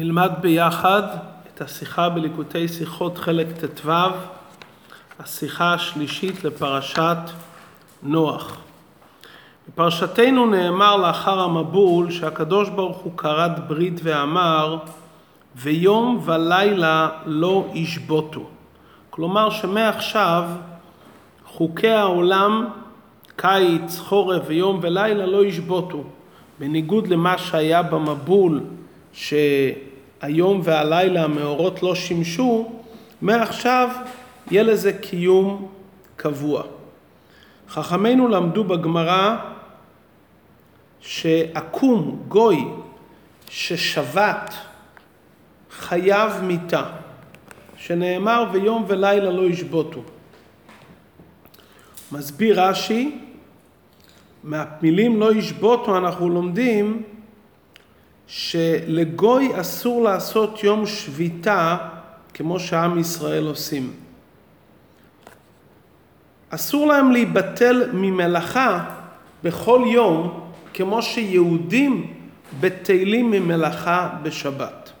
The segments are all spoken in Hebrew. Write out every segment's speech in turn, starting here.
נלמד ביחד את השיחה בליקוטי שיחות חלק ט"ו, השיחה השלישית לפרשת נוח. בפרשתנו נאמר לאחר המבול שהקדוש ברוך הוא כרת ברית ואמר ויום ולילה לא ישבותו. כלומר שמעכשיו חוקי העולם, קיץ, חורף ויום ולילה לא ישבותו. בניגוד למה שהיה במבול שהיום והלילה המאורות לא שימשו, מעכשיו יהיה לזה קיום קבוע. חכמינו למדו בגמרא שעקום, גוי, ששבת, חייב מיתה, שנאמר ויום ולילה לא ישבותו. מסביר רש"י, מהמילים לא ישבותו אנחנו לומדים שלגוי אסור לעשות יום שביתה כמו שעם ישראל עושים. אסור להם להיבטל ממלאכה בכל יום כמו שיהודים בטלים ממלאכה בשבת.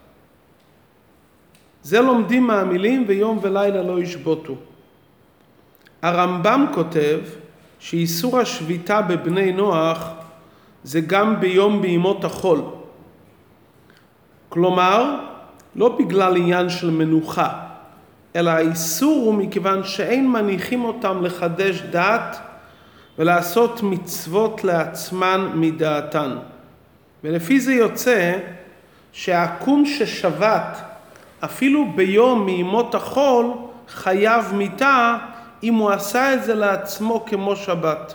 זה לומדים מהמילים ויום ולילה לא ישבותו. הרמב"ם כותב שאיסור השביתה בבני נוח זה גם ביום בימות החול. כלומר, לא בגלל עניין של מנוחה, אלא האיסור הוא מכיוון שאין מניחים אותם לחדש דת ולעשות מצוות לעצמן מדעתן. ולפי זה יוצא שהעקום ששבת אפילו ביום מימות החול חייב מיתה אם הוא עשה את זה לעצמו כמו שבת.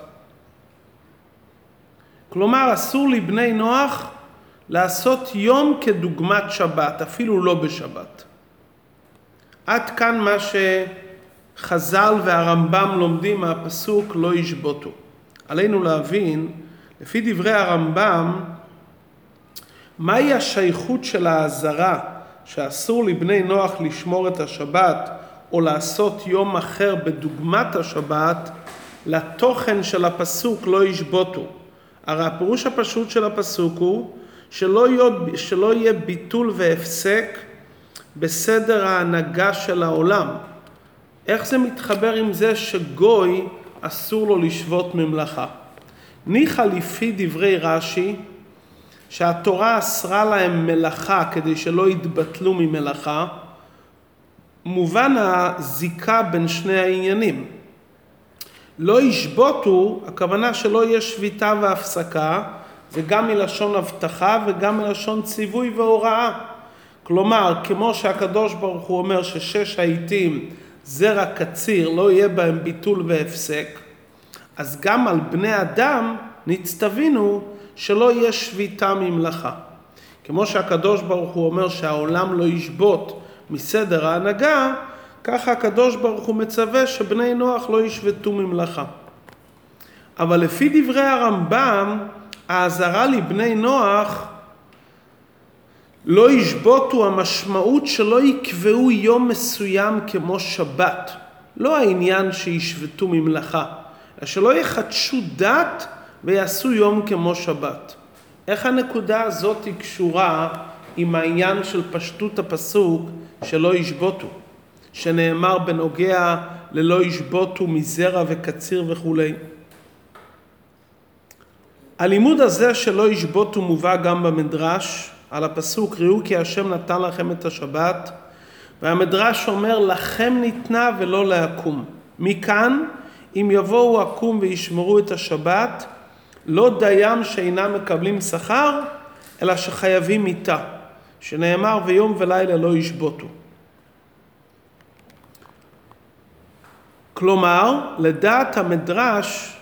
כלומר אסור לבני נוח לעשות יום כדוגמת שבת, אפילו לא בשבת. עד כאן מה שחז"ל והרמב"ם לומדים מהפסוק לא ישבותו. עלינו להבין, לפי דברי הרמב"ם, מהי השייכות של האזהרה שאסור לבני נוח לשמור את השבת או לעשות יום אחר בדוגמת השבת לתוכן של הפסוק לא ישבותו. הרי הפירוש הפשוט של הפסוק הוא שלא יהיה, ביטול והפסק בסדר ההנהגה של העולם. איך זה מתחבר עם זה שגוי אסור לו לשבות ממלאכה? ניחא לפי דברי רש"י שהתורה אסרה להם מלאכה כדי שלא יתבטלו ממלאכה, מובן הזיקה בין שני העניינים. לא ישבותו, הכוונה שלא יהיה שביתה והפסקה, זה גם מלשון הבטחה וגם מלשון ציווי והוראה. כלומר, כמו שהקדוש ברוך הוא אומר ששש העיתים זרע קציר, לא יהיה בהם ביטול והפסק, אז גם על בני אדם נצטווינו שלא יהיה שביתה ממלאכה. כמו שהקדוש ברוך הוא אומר שהעולם לא ישבות מסדר ההנהגה, ככה הקדוש ברוך הוא מצווה שבני נוח לא ישבתו ממלאכה. אבל לפי דברי הרמב"ם, האזהרה לבני נוח לא ישבותו המשמעות שלא יקבעו יום מסוים כמו שבת. לא העניין שישבתו ממלאכה, אלא שלא יחדשו דת ויעשו יום כמו שבת. איך הנקודה הזאת היא קשורה עם העניין של פשטות הפסוק שלא ישבותו, שנאמר בנוגע ללא ישבותו מזרע וקציר וכולי. הלימוד הזה שלא ישבותו מובא גם במדרש על הפסוק ראו כי השם נתן לכם את השבת והמדרש אומר לכם ניתנה ולא לעקום. מכאן אם יבואו עקום וישמרו את השבת לא דיים שאינם מקבלים שכר אלא שחייבים מיתה שנאמר ויום ולילה לא ישבותו. כלומר, לדעת המדרש,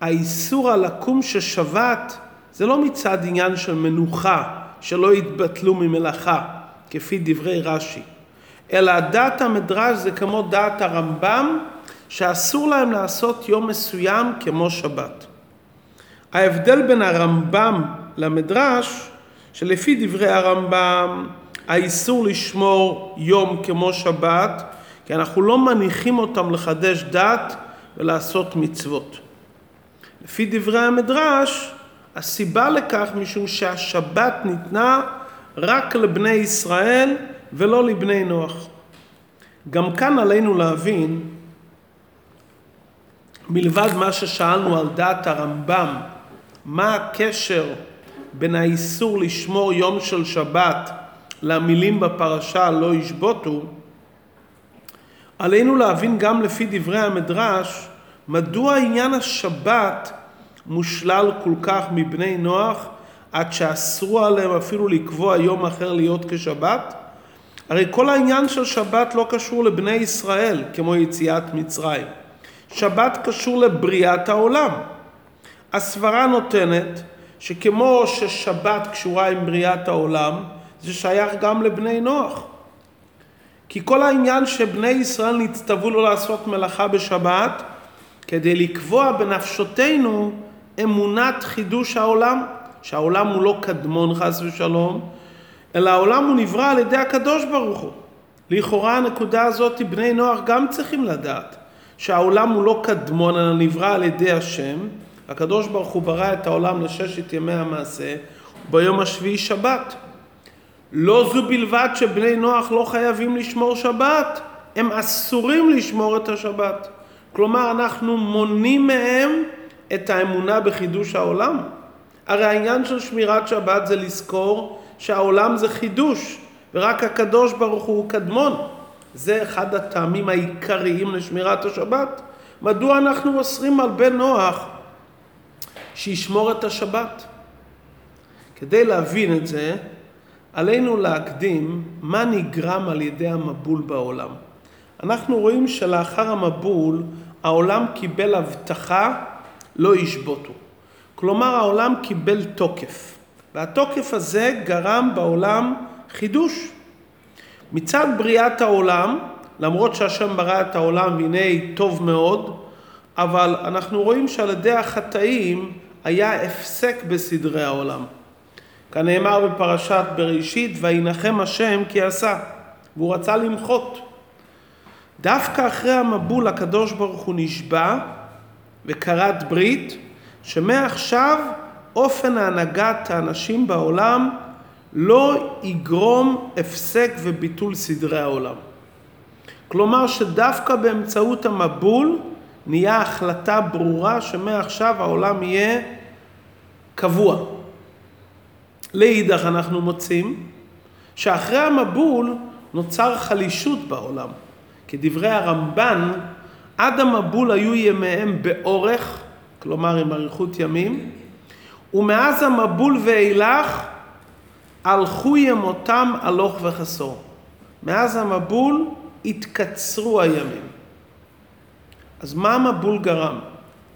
האיסור על לקום ששבת זה לא מצד עניין של מנוחה, שלא יתבטלו ממלאכה, כפי דברי רש"י, אלא דעת המדרש זה כמו דעת הרמב"ם, שאסור להם לעשות יום מסוים כמו שבת. ההבדל בין הרמב"ם למדרש שלפי דברי הרמב"ם האיסור לשמור יום כמו שבת כי אנחנו לא מניחים אותם לחדש דת ולעשות מצוות. לפי דברי המדרש הסיבה לכך משום שהשבת ניתנה רק לבני ישראל ולא לבני נוח. גם כאן עלינו להבין, מלבד מה ששאלנו על דעת הרמב"ם, מה הקשר בין האיסור לשמור יום של שבת למילים בפרשה לא ישבותו, עלינו להבין גם לפי דברי המדרש מדוע עניין השבת מושלל כל כך מבני נוח עד שאסרו עליהם אפילו לקבוע יום אחר להיות כשבת? הרי כל העניין של שבת לא קשור לבני ישראל כמו יציאת מצרים. שבת קשור לבריאת העולם. הסברה נותנת שכמו ששבת קשורה עם בריאת העולם, זה שייך גם לבני נוח. כי כל העניין שבני ישראל נצטוו לו לעשות מלאכה בשבת, כדי לקבוע בנפשותינו אמונת חידוש העולם, שהעולם הוא לא קדמון חס ושלום, אלא העולם הוא נברא על ידי הקדוש ברוך הוא. לכאורה הנקודה הזאת בני נוח גם צריכים לדעת, שהעולם הוא לא קדמון אלא נברא על ידי השם, הקדוש ברוך הוא ברא את העולם לששת ימי המעשה, וביום השביעי שבת. לא זו בלבד שבני נוח לא חייבים לשמור שבת, הם אסורים לשמור את השבת. כלומר, אנחנו מונים מהם את האמונה בחידוש העולם. הרי העניין של שמירת שבת זה לזכור שהעולם זה חידוש, ורק הקדוש ברוך הוא קדמון. זה אחד הטעמים העיקריים לשמירת השבת. מדוע אנחנו אוסרים על בן נוח שישמור את השבת? כדי להבין את זה, עלינו להקדים מה נגרם על ידי המבול בעולם. אנחנו רואים שלאחר המבול העולם קיבל הבטחה לא ישבותו. כלומר העולם קיבל תוקף, והתוקף הזה גרם בעולם חידוש. מצד בריאת העולם, למרות שהשם ברא את העולם והנה טוב מאוד, אבל אנחנו רואים שעל ידי החטאים היה הפסק בסדרי העולם. כנאמר בפרשת בראשית, וינחם השם כי עשה, והוא רצה למחות. דווקא אחרי המבול הקדוש ברוך הוא נשבע וכרת ברית, שמעכשיו אופן ההנהגת האנשים בעולם לא יגרום הפסק וביטול סדרי העולם. כלומר שדווקא באמצעות המבול נהיה החלטה ברורה שמעכשיו העולם יהיה קבוע. לאידך אנחנו מוצאים שאחרי המבול נוצר חלישות בעולם. כדברי הרמב"ן, עד המבול היו ימיהם באורך, כלומר עם אריכות ימים, ומאז המבול ואילך הלכו ימותם הלוך וחסור. מאז המבול התקצרו הימים. אז מה המבול גרם?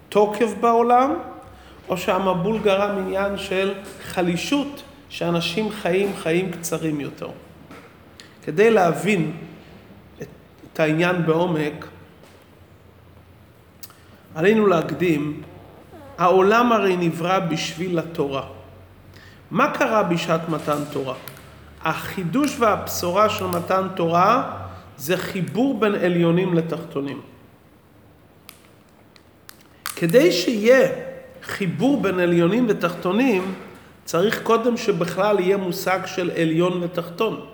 תוקף בעולם, או שהמבול גרם עניין של חלישות, שאנשים חיים חיים קצרים יותר? כדי להבין את העניין בעומק, עלינו להקדים, העולם הרי נברא בשביל התורה. מה קרה בשעת מתן תורה? החידוש והבשורה של מתן תורה זה חיבור בין עליונים לתחתונים. כדי שיהיה חיבור בין עליונים ותחתונים, צריך קודם שבכלל יהיה מושג של עליון ותחתון.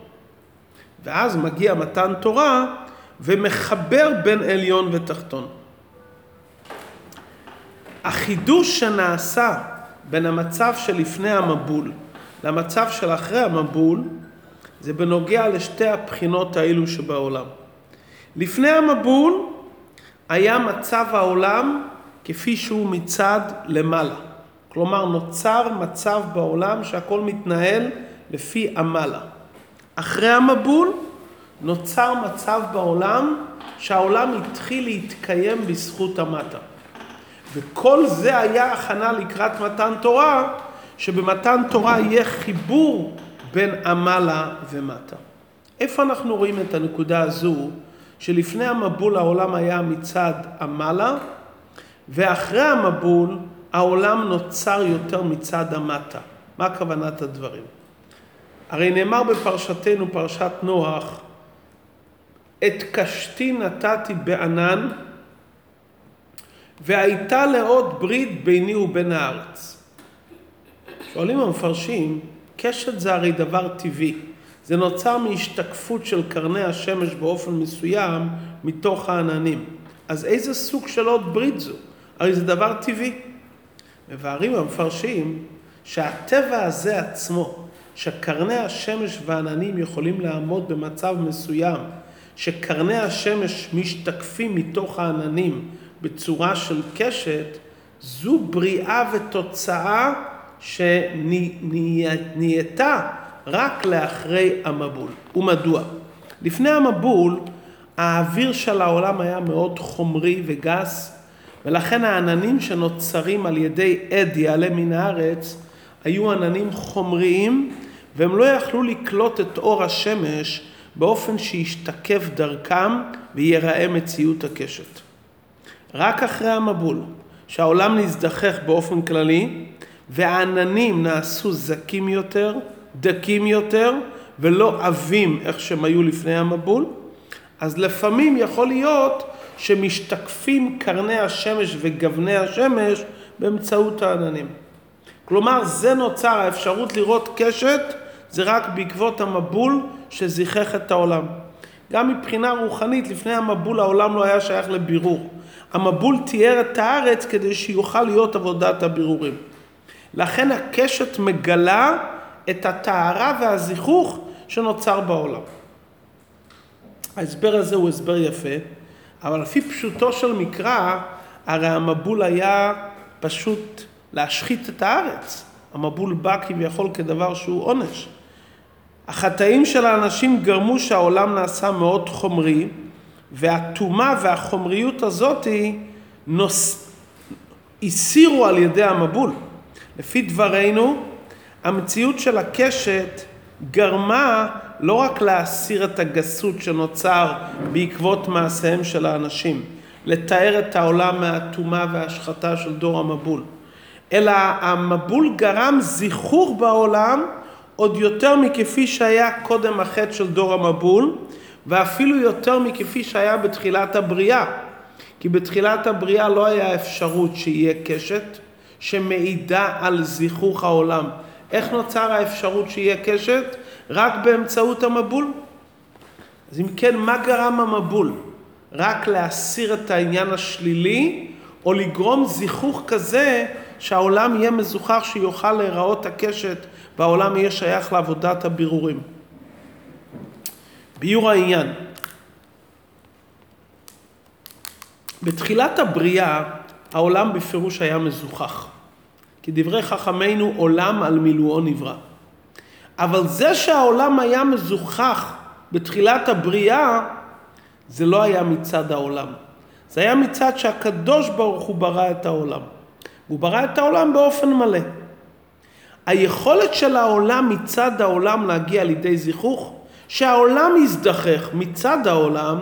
ואז מגיע מתן תורה ומחבר בין עליון ותחתון. החידוש שנעשה בין המצב שלפני המבול למצב של אחרי המבול זה בנוגע לשתי הבחינות האלו שבעולם. לפני המבול היה מצב העולם כפי שהוא מצד למעלה. כלומר נוצר מצב בעולם שהכל מתנהל לפי המעלה. אחרי המבול נוצר מצב בעולם שהעולם התחיל להתקיים בזכות המטה. וכל זה היה הכנה לקראת מתן תורה, שבמתן תורה יהיה חיבור בין עמלה ומטה. איפה אנחנו רואים את הנקודה הזו, שלפני המבול העולם היה מצד עמלה, ואחרי המבול העולם נוצר יותר מצד המטה. מה כוונת הדברים? הרי נאמר בפרשתנו, פרשת נוח, את קשתי נתתי בענן, והייתה לעוד ברית ביני ובין הארץ. שואלים המפרשים, קשת זה הרי דבר טבעי. זה נוצר מהשתקפות של קרני השמש באופן מסוים מתוך העננים. אז איזה סוג של עוד ברית זו? הרי זה דבר טבעי. מבארים המפרשים שהטבע הזה עצמו, שקרני השמש והעננים יכולים לעמוד במצב מסוים, שקרני השמש משתקפים מתוך העננים בצורה של קשת, זו בריאה ותוצאה שנהייתה רק לאחרי המבול. ומדוע? לפני המבול האוויר של העולם היה מאוד חומרי וגס, ולכן העננים שנוצרים על ידי עד יעלה מן הארץ היו עננים חומריים והם לא יכלו לקלוט את אור השמש באופן שישתקף דרכם ויראה מציאות הקשת. רק אחרי המבול, שהעולם נזדחך באופן כללי והעננים נעשו זקים יותר, דקים יותר ולא עבים איך שהם היו לפני המבול, אז לפעמים יכול להיות שמשתקפים קרני השמש וגווני השמש באמצעות העננים. כלומר, זה נוצר, האפשרות לראות קשת זה רק בעקבות המבול שזיכך את העולם. גם מבחינה רוחנית, לפני המבול העולם לא היה שייך לבירור. המבול תיאר את הארץ כדי שיוכל להיות עבודת הבירורים. לכן הקשת מגלה את הטהרה והזיכוך שנוצר בעולם. ההסבר הזה הוא הסבר יפה, אבל לפי פשוטו של מקרא, הרי המבול היה פשוט להשחית את הארץ. המבול בא כביכול כדבר שהוא עונש. החטאים של האנשים גרמו שהעולם נעשה מאוד חומרי, והטומאה והחומריות הזאת נוס... הסירו על ידי המבול. לפי דברינו, המציאות של הקשת גרמה לא רק להסיר את הגסות שנוצר בעקבות מעשיהם של האנשים, לתאר את העולם מהטומאה וההשחתה של דור המבול, אלא המבול גרם זיכוך בעולם עוד יותר מכפי שהיה קודם החטא של דור המבול, ואפילו יותר מכפי שהיה בתחילת הבריאה. כי בתחילת הבריאה לא היה אפשרות שיהיה קשת שמעידה על זיכוך העולם. איך נוצר האפשרות שיהיה קשת? רק באמצעות המבול. אז אם כן, מה גרם המבול? רק להסיר את העניין השלילי, או לגרום זיכוך כזה שהעולם יהיה מזוכח שיוכל להיראות הקשת והעולם יהיה שייך לעבודת הבירורים. ביור העניין. בתחילת הבריאה העולם בפירוש היה מזוכח. כדברי חכמינו עולם על מילואו נברא. אבל זה שהעולם היה מזוכח בתחילת הבריאה, זה לא היה מצד העולם. זה היה מצד שהקדוש ברוך הוא ברא את העולם. הוא ברא את העולם באופן מלא. היכולת של העולם מצד העולם להגיע לידי זיכוך, שהעולם יזדחך מצד העולם,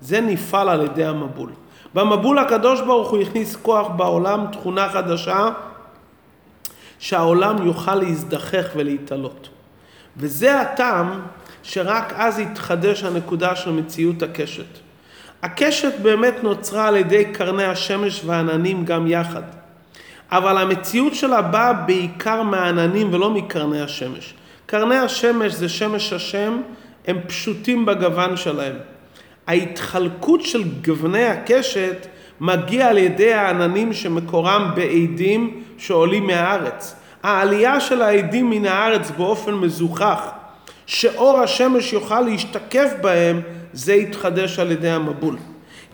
זה נפעל על ידי המבול. במבול הקדוש ברוך הוא הכניס כוח בעולם, תכונה חדשה, שהעולם יוכל להזדחך ולהתעלות. וזה הטעם שרק אז התחדש הנקודה של מציאות הקשת. הקשת באמת נוצרה על ידי קרני השמש והעננים גם יחד. אבל המציאות שלה באה בעיקר מהעננים ולא מקרני השמש. קרני השמש זה שמש השם, הם פשוטים בגוון שלהם. ההתחלקות של גווני הקשת מגיע על ידי העננים שמקורם בעדים שעולים מהארץ. העלייה של העדים מן הארץ באופן מזוכח, שאור השמש יוכל להשתקף בהם, זה יתחדש על ידי המבול.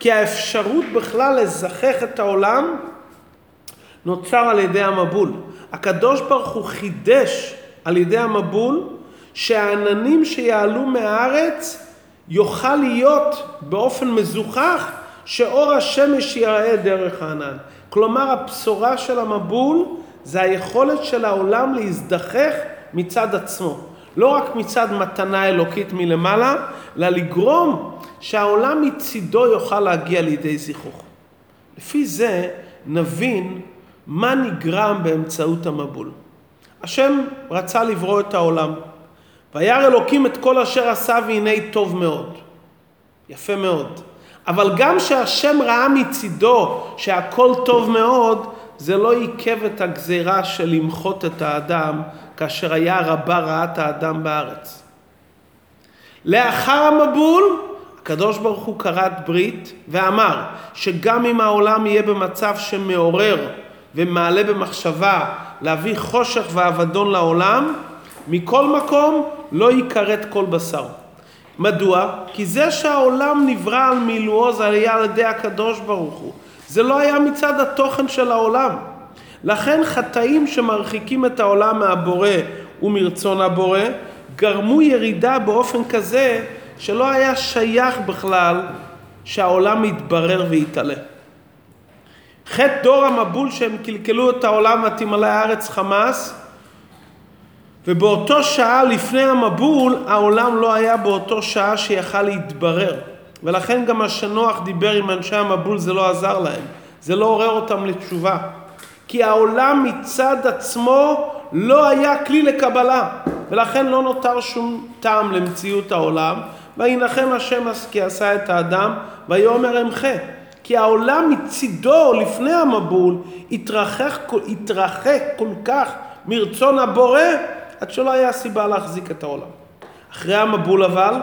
כי האפשרות בכלל לזכך את העולם נוצר על ידי המבול. הקדוש ברוך הוא חידש על ידי המבול שהעננים שיעלו מהארץ יוכל להיות באופן מזוכח שאור השמש ייראה דרך הענן. כלומר הבשורה של המבול זה היכולת של העולם להזדחך מצד עצמו. לא רק מצד מתנה אלוקית מלמעלה, אלא לגרום שהעולם מצידו יוכל להגיע לידי זיכוך. לפי זה נבין מה נגרם באמצעות המבול. השם רצה לברוא את העולם. וירא אלוקים את כל אשר עשה והנה טוב מאוד. יפה מאוד. אבל גם שהשם ראה מצידו שהכל טוב מאוד, זה לא עיכב את הגזירה של למחות את האדם כאשר היה רבה רעת האדם בארץ. לאחר המבול, הקדוש ברוך הוא כרת ברית ואמר שגם אם העולם יהיה במצב שמעורר ומעלה במחשבה להביא חושך ואבדון לעולם, מכל מקום לא ייכרת כל בשר. מדוע? כי זה שהעולם נברא על מילואו זה היה על ידי הקדוש ברוך הוא. זה לא היה מצד התוכן של העולם. לכן חטאים שמרחיקים את העולם מהבורא ומרצון הבורא, גרמו ירידה באופן כזה שלא היה שייך בכלל שהעולם יתברר ויתעלה. חטא דור המבול שהם קלקלו את העולם ותמלא הארץ חמאס ובאותו שעה לפני המבול העולם לא היה באותו שעה שיכל להתברר. ולכן גם השנוח דיבר עם אנשי המבול זה לא עזר להם. זה לא עורר אותם לתשובה. כי העולם מצד עצמו לא היה כלי לקבלה. ולכן לא נותר שום טעם למציאות העולם. וינחם השם כי עשה את האדם ויאמר אמחה כי העולם מצידו לפני המבול התרחק, התרחק כל כך מרצון הבורא עד שלא היה סיבה להחזיק את העולם. אחרי המבול אבל,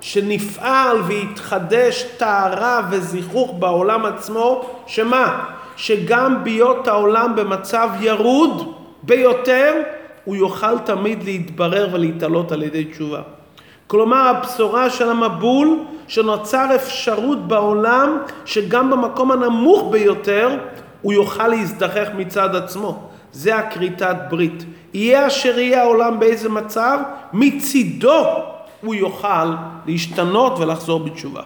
שנפעל והתחדש טהרה וזיכוך בעולם עצמו, שמה? שגם בהיות העולם במצב ירוד ביותר, הוא יוכל תמיד להתברר ולהתעלות על ידי תשובה. כלומר הבשורה של המבול שנוצר אפשרות בעולם שגם במקום הנמוך ביותר הוא יוכל להזדחך מצד עצמו. זה הכריתת ברית. יהיה אשר יהיה העולם באיזה מצב, מצידו הוא יוכל להשתנות ולחזור בתשובה.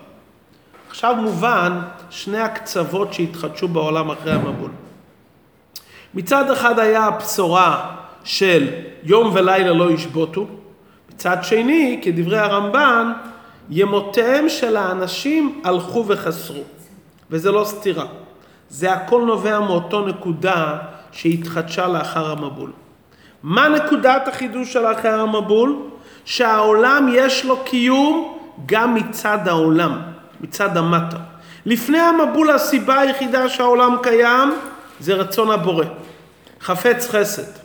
עכשיו מובן שני הקצוות שהתחדשו בעולם אחרי המבול. מצד אחד היה הבשורה של יום ולילה לא ישבותו, מצד שני, כדברי הרמב"ן, ימותיהם של האנשים הלכו וחסרו. וזה לא סתירה. זה הכל נובע מאותו נקודה שהתחדשה לאחר המבול. מה נקודת החידוש של אחר המבול? שהעולם יש לו קיום גם מצד העולם, מצד המטה. לפני המבול הסיבה היחידה שהעולם קיים זה רצון הבורא. חפץ חסד.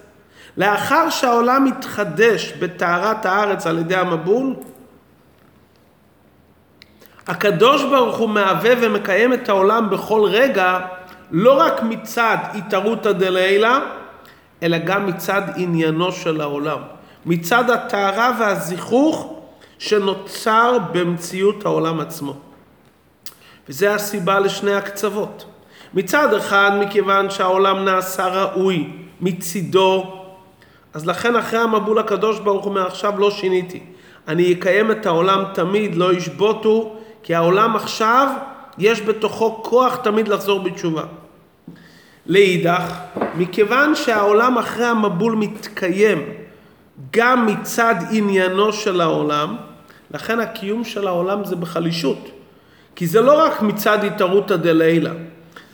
לאחר שהעולם מתחדש בטהרת הארץ על ידי המבול, הקדוש ברוך הוא מהווה ומקיים את העולם בכל רגע, לא רק מצד התערותא דלעילא, אלא גם מצד עניינו של העולם. מצד הטהרה והזיכוך שנוצר במציאות העולם עצמו. וזה הסיבה לשני הקצוות. מצד אחד, מכיוון שהעולם נעשה ראוי מצידו אז לכן אחרי המבול הקדוש ברוך הוא אומר עכשיו לא שיניתי. אני אקיים את העולם תמיד, לא ישבותו, כי העולם עכשיו יש בתוכו כוח תמיד לחזור בתשובה. לאידך, מכיוון שהעולם אחרי המבול מתקיים גם מצד עניינו של העולם, לכן הקיום של העולם זה בחלישות. כי זה לא רק מצד התערותא דלילה,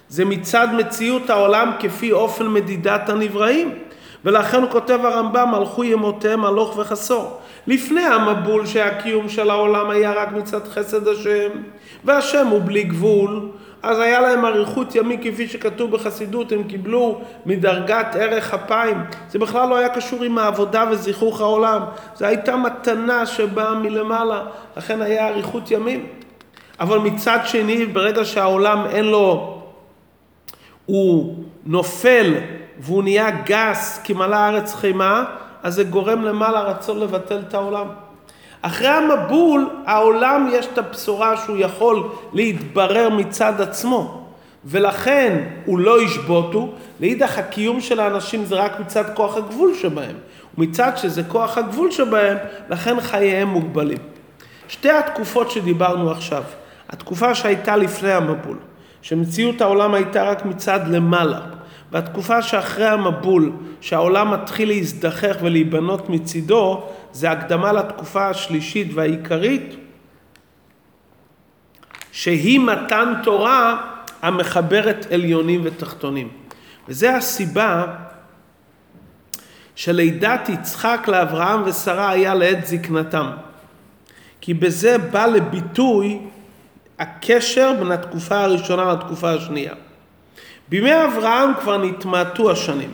זה מצד מציאות העולם כפי אופן מדידת הנבראים. ולכן הוא כותב הרמב"ם, הלכו ימותיהם הלוך וחסור. לפני המבול שהקיום של העולם היה רק מצד חסד השם, והשם הוא בלי גבול, אז היה להם אריכות ימים כפי שכתוב בחסידות, הם קיבלו מדרגת ערך אפיים. זה בכלל לא היה קשור עם העבודה וזיכוך העולם, זו הייתה מתנה שבאה מלמעלה, לכן היה אריכות ימים. אבל מצד שני, ברגע שהעולם אין לו, הוא נופל והוא נהיה גס כי מלאה הארץ חימה, אז זה גורם למעלה רצון לבטל את העולם. אחרי המבול, העולם יש את הבשורה שהוא יכול להתברר מצד עצמו, ולכן הוא לא ישבותו, לאידך הקיום של האנשים זה רק מצד כוח הגבול שבהם, ומצד שזה כוח הגבול שבהם, לכן חייהם מוגבלים. שתי התקופות שדיברנו עכשיו, התקופה שהייתה לפני המבול, שמציאות העולם הייתה רק מצד למעלה, והתקופה שאחרי המבול, שהעולם מתחיל להזדחך ולהיבנות מצידו, זה הקדמה לתקופה השלישית והעיקרית, שהיא מתן תורה המחברת עליונים ותחתונים. וזה הסיבה שלידת יצחק לאברהם ושרה היה לעת זקנתם. כי בזה בא לביטוי הקשר בין התקופה הראשונה לתקופה השנייה. בימי אברהם כבר נתמעטו השנים.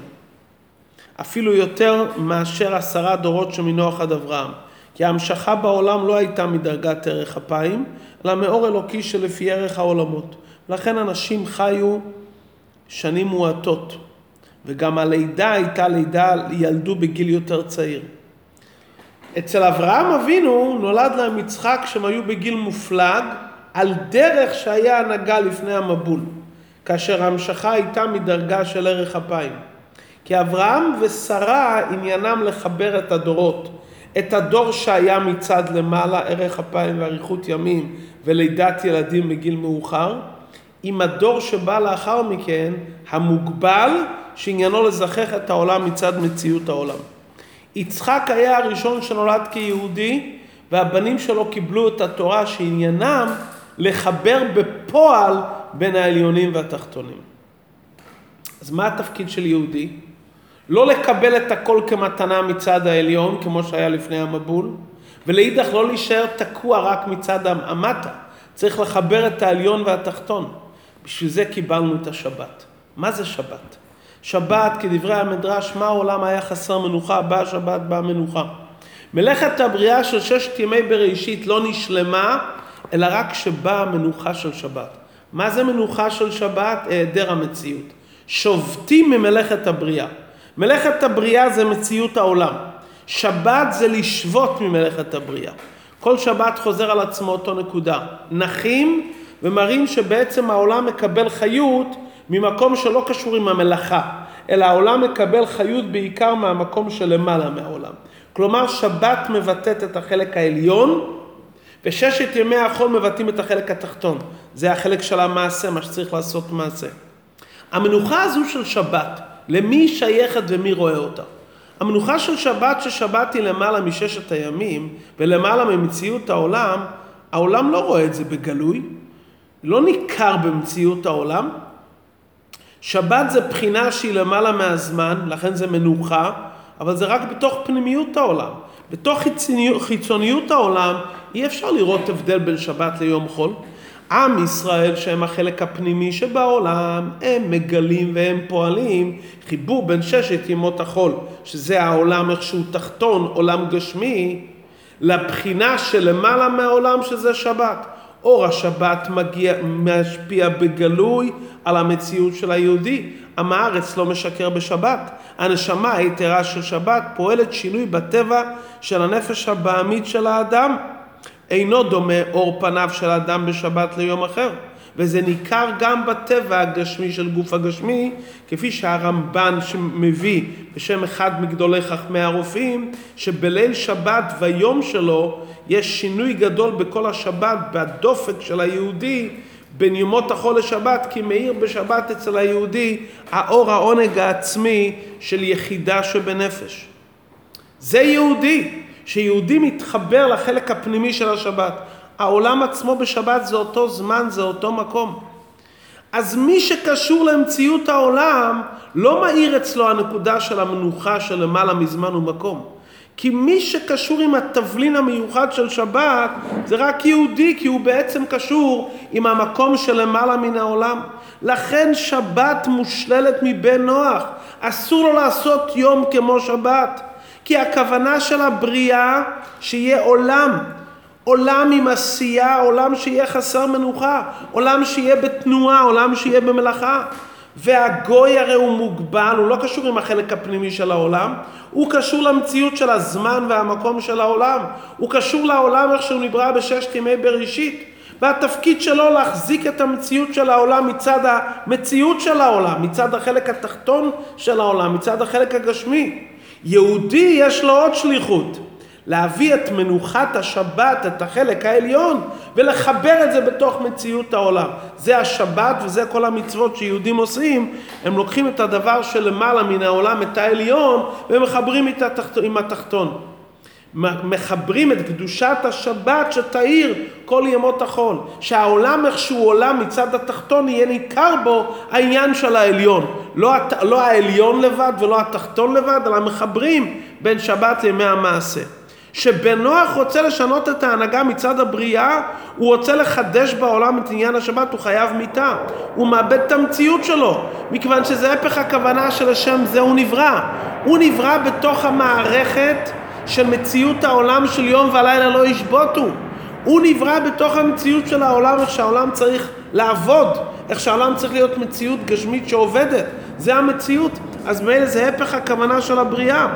אפילו יותר מאשר עשרה דורות שמנוח עד אברהם. כי ההמשכה בעולם לא הייתה מדרגת ערך אפיים, אלא מאור אלוקי שלפי ערך העולמות. לכן אנשים חיו שנים מועטות, וגם הלידה הייתה לידה, ילדו בגיל יותר צעיר. אצל אברהם אבינו נולד להם יצחק כשהם היו בגיל מופלג, על דרך שהיה הנהגה לפני המבול, כאשר ההמשכה הייתה מדרגה של ערך אפיים. כי אברהם ושרה עניינם לחבר את הדורות, את הדור שהיה מצד למעלה, ערך אפיים ואריכות ימים ולידת ילדים בגיל מאוחר, עם הדור שבא לאחר מכן, המוגבל, שעניינו לזכח את העולם מצד מציאות העולם. יצחק היה הראשון שנולד כיהודי, והבנים שלו קיבלו את התורה שעניינם לחבר בפועל בין העליונים והתחתונים. אז מה התפקיד של יהודי? לא לקבל את הכל כמתנה מצד העליון, כמו שהיה לפני המבול, ולאידך לא להישאר תקוע רק מצד המטה. צריך לחבר את העליון והתחתון. בשביל זה קיבלנו את השבת. מה זה שבת? שבת, כדברי המדרש, מה העולם היה חסר מנוחה? באה שבת, באה מנוחה. מלאכת הבריאה של ששת ימי בראשית לא נשלמה, אלא רק כשבאה המנוחה של שבת. מה זה מנוחה של שבת? היעדר המציאות. שובתים ממלאכת הבריאה. מלאכת הבריאה זה מציאות העולם. שבת זה לשבות ממלאכת הבריאה. כל שבת חוזר על עצמו אותו נקודה. נחים ומראים שבעצם העולם מקבל חיות ממקום שלא קשור עם המלאכה, אלא העולם מקבל חיות בעיקר מהמקום שלמעלה מהעולם. כלומר, שבת מבטאת את החלק העליון, וששת ימי החול מבטאים את החלק התחתון. זה החלק של המעשה, מה שצריך לעשות מעשה. המנוחה הזו של שבת, למי היא שייכת ומי רואה אותה? המנוחה של שבת, ששבת היא למעלה מששת הימים ולמעלה ממציאות העולם, העולם לא רואה את זה בגלוי, לא ניכר במציאות העולם. שבת זה בחינה שהיא למעלה מהזמן, לכן זה מנוחה, אבל זה רק בתוך פנימיות העולם. בתוך חיצוניות העולם אי אפשר לראות הבדל בין שבת ליום חול. עם ישראל שהם החלק הפנימי שבעולם, הם מגלים והם פועלים חיבור בין ששת ימות החול, שזה העולם איכשהו תחתון, עולם גשמי, לבחינה שלמעלה מהעולם שזה שבת. אור השבת מגיע, משפיע בגלוי על המציאות של היהודי. עם הארץ לא משקר בשבת. הנשמה היתרה של שבת פועלת שינוי בטבע של הנפש הבעמית של האדם. אינו דומה אור פניו של האדם בשבת ליום אחר. וזה ניכר גם בטבע הגשמי של גוף הגשמי, כפי שהרמב"ן שמביא בשם אחד מגדולי חכמי הרופאים, שבליל שבת ויום שלו יש שינוי גדול בכל השבת, בדופק של היהודי, בין יומות החול לשבת, כי מאיר בשבת אצל היהודי האור העונג העצמי של יחידה שבנפש. זה יהודי, שיהודי מתחבר לחלק הפנימי של השבת. העולם עצמו בשבת זה אותו זמן, זה אותו מקום. אז מי שקשור למציאות העולם, לא מאיר אצלו הנקודה של המנוחה של למעלה מזמן ומקום. כי מי שקשור עם התבלין המיוחד של שבת זה רק יהודי, כי הוא בעצם קשור עם המקום של למעלה מן העולם. לכן שבת מושללת מבן נוח. אסור לו לעשות יום כמו שבת. כי הכוונה של הבריאה שיהיה עולם. עולם עם עשייה, עולם שיהיה חסר מנוחה, עולם שיהיה בתנועה, עולם שיהיה במלאכה. והגוי הרי הוא מוגבל, הוא לא קשור עם החלק הפנימי של העולם, הוא קשור למציאות של הזמן והמקום של העולם, הוא קשור לעולם איך שהוא נברא בששת ימי בראשית, והתפקיד שלו להחזיק את המציאות של העולם מצד המציאות של העולם, מצד החלק התחתון של העולם, מצד החלק הגשמי. יהודי יש לו עוד שליחות, להביא את מנוחת השבת, את החלק העליון, ולחבר את זה בתוך מציאות העולם. זה השבת וזה כל המצוות שיהודים עושים, הם לוקחים את הדבר שלמעלה מן העולם, את העליון, ומחברים התחת... עם התחתון. מחברים את קדושת השבת שתאיר כל ימות החול. שהעולם איכשהו עולם מצד התחתון יהיה ניכר בו העניין של העליון. לא, לא העליון לבד ולא התחתון לבד, אלא מחברים בין שבת לימי המעשה. שבנוח רוצה לשנות את ההנהגה מצד הבריאה, הוא רוצה לחדש בעולם את עניין השבת, הוא חייב מיתה. הוא מאבד את המציאות שלו, מכיוון שזה הפך הכוונה שלשם זה הוא נברא. הוא נברא בתוך המערכת של מציאות העולם של יום ולילה לא ישבותו. הוא נברא בתוך המציאות של העולם, איך שהעולם צריך לעבוד, איך שהעולם צריך להיות מציאות גשמית שעובדת. זה המציאות. אז מילא זה הפך הכוונה של הבריאה.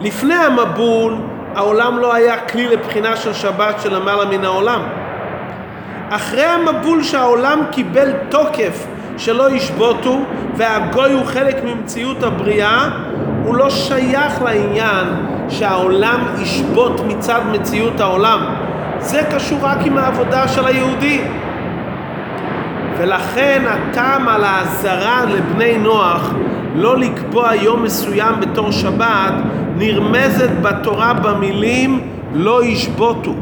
לפני המבול, העולם לא היה כלי לבחינה של שבת שלמעלה מן העולם. אחרי המבול שהעולם קיבל תוקף שלא ישבותו, והגוי הוא חלק ממציאות הבריאה, הוא לא שייך לעניין שהעולם ישבות מצד מציאות העולם. זה קשור רק עם העבודה של היהודי. ולכן הטעם על האזהרה לבני נוח לא לקבוע יום מסוים בתור שבת נרמזת בתורה במילים לא ישבותו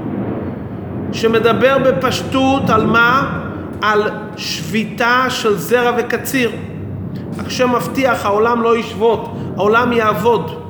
שמדבר בפשטות על מה? על שביתה של זרע וקציר. השם מבטיח העולם לא ישבות, העולם יעבוד.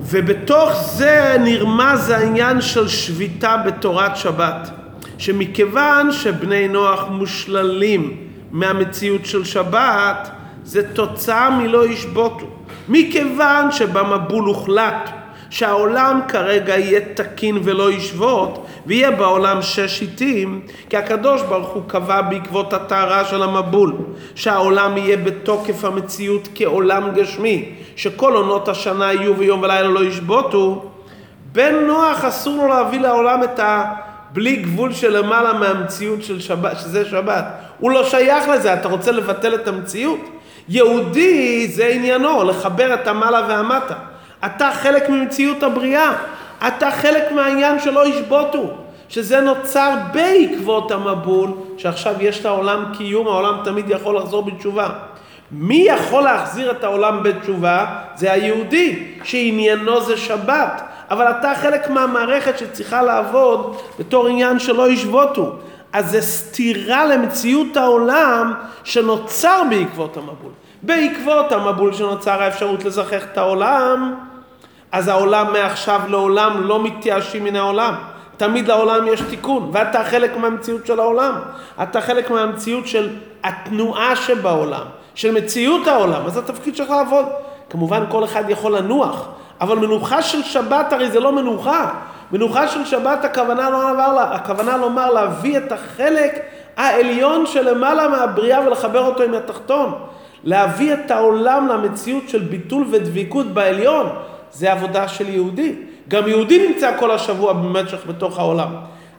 ובתוך זה נרמז העניין של שביתה בתורת שבת. שמכיוון שבני נוח מושללים מהמציאות של שבת, זה תוצאה מלא ישבותו. מכיוון שבמבול הוחלט שהעולם כרגע יהיה תקין ולא ישבות, ויהיה בעולם שש עיתים, כי הקדוש ברוך הוא קבע בעקבות הטהרה של המבול, שהעולם יהיה בתוקף המציאות כעולם גשמי, שכל עונות השנה יהיו ויום ולילה לא ישבותו, בן נוח אסור לו להביא לעולם את ה... בלי גבול של למעלה מהמציאות של שבת, שזה שבת. הוא לא שייך לזה, אתה רוצה לבטל את המציאות? יהודי זה עניינו, לחבר את המעלה והמטה. אתה חלק ממציאות הבריאה, אתה חלק מהעניין שלא ישבותו, שזה נוצר בעקבות המבול, שעכשיו יש לעולם קיום, העולם תמיד יכול לחזור בתשובה. מי יכול להחזיר את העולם בתשובה? זה היהודי, שעניינו זה שבת. אבל אתה חלק מהמערכת שצריכה לעבוד בתור עניין שלא ישבותו. אז זה סתירה למציאות העולם שנוצר בעקבות המבול. בעקבות המבול שנוצר האפשרות לזכח את העולם, אז העולם מעכשיו לעולם לא מתייאשים מן העולם. תמיד לעולם יש תיקון, ואתה חלק מהמציאות של העולם. אתה חלק מהמציאות של התנועה שבעולם, של מציאות העולם, אז התפקיד שלך לעבוד. כמובן כל אחד יכול לנוח, אבל מנוחה של שבת הרי זה לא מנוחה. מנוחה של שבת הכוונה, לא לומר, הכוונה לומר להביא את החלק העליון שלמעלה מהבריאה ולחבר אותו עם התחתון. להביא את העולם למציאות של ביטול ודביקות בעליון, זה עבודה של יהודי. גם יהודי נמצא כל השבוע במשך בתוך העולם.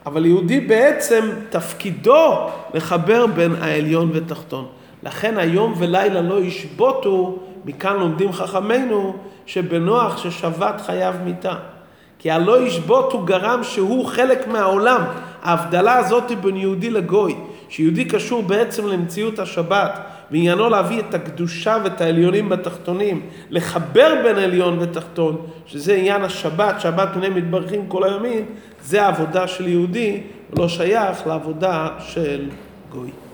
אבל יהודי בעצם תפקידו לחבר בין העליון ותחתון. לכן היום ולילה לא ישבותו, מכאן לומדים חכמינו, שבנוח ששבת חייב מיתה. כי הלא ישבות הוא גרם שהוא חלק מהעולם. ההבדלה הזאת בין יהודי לגוי, שיהודי קשור בעצם למציאות השבת, ועניינו להביא את הקדושה ואת העליונים בתחתונים, לחבר בין עליון ותחתון, שזה עניין השבת, שבת פני מתברכים כל הימים, זה העבודה של יהודי, לא שייך לעבודה של גוי.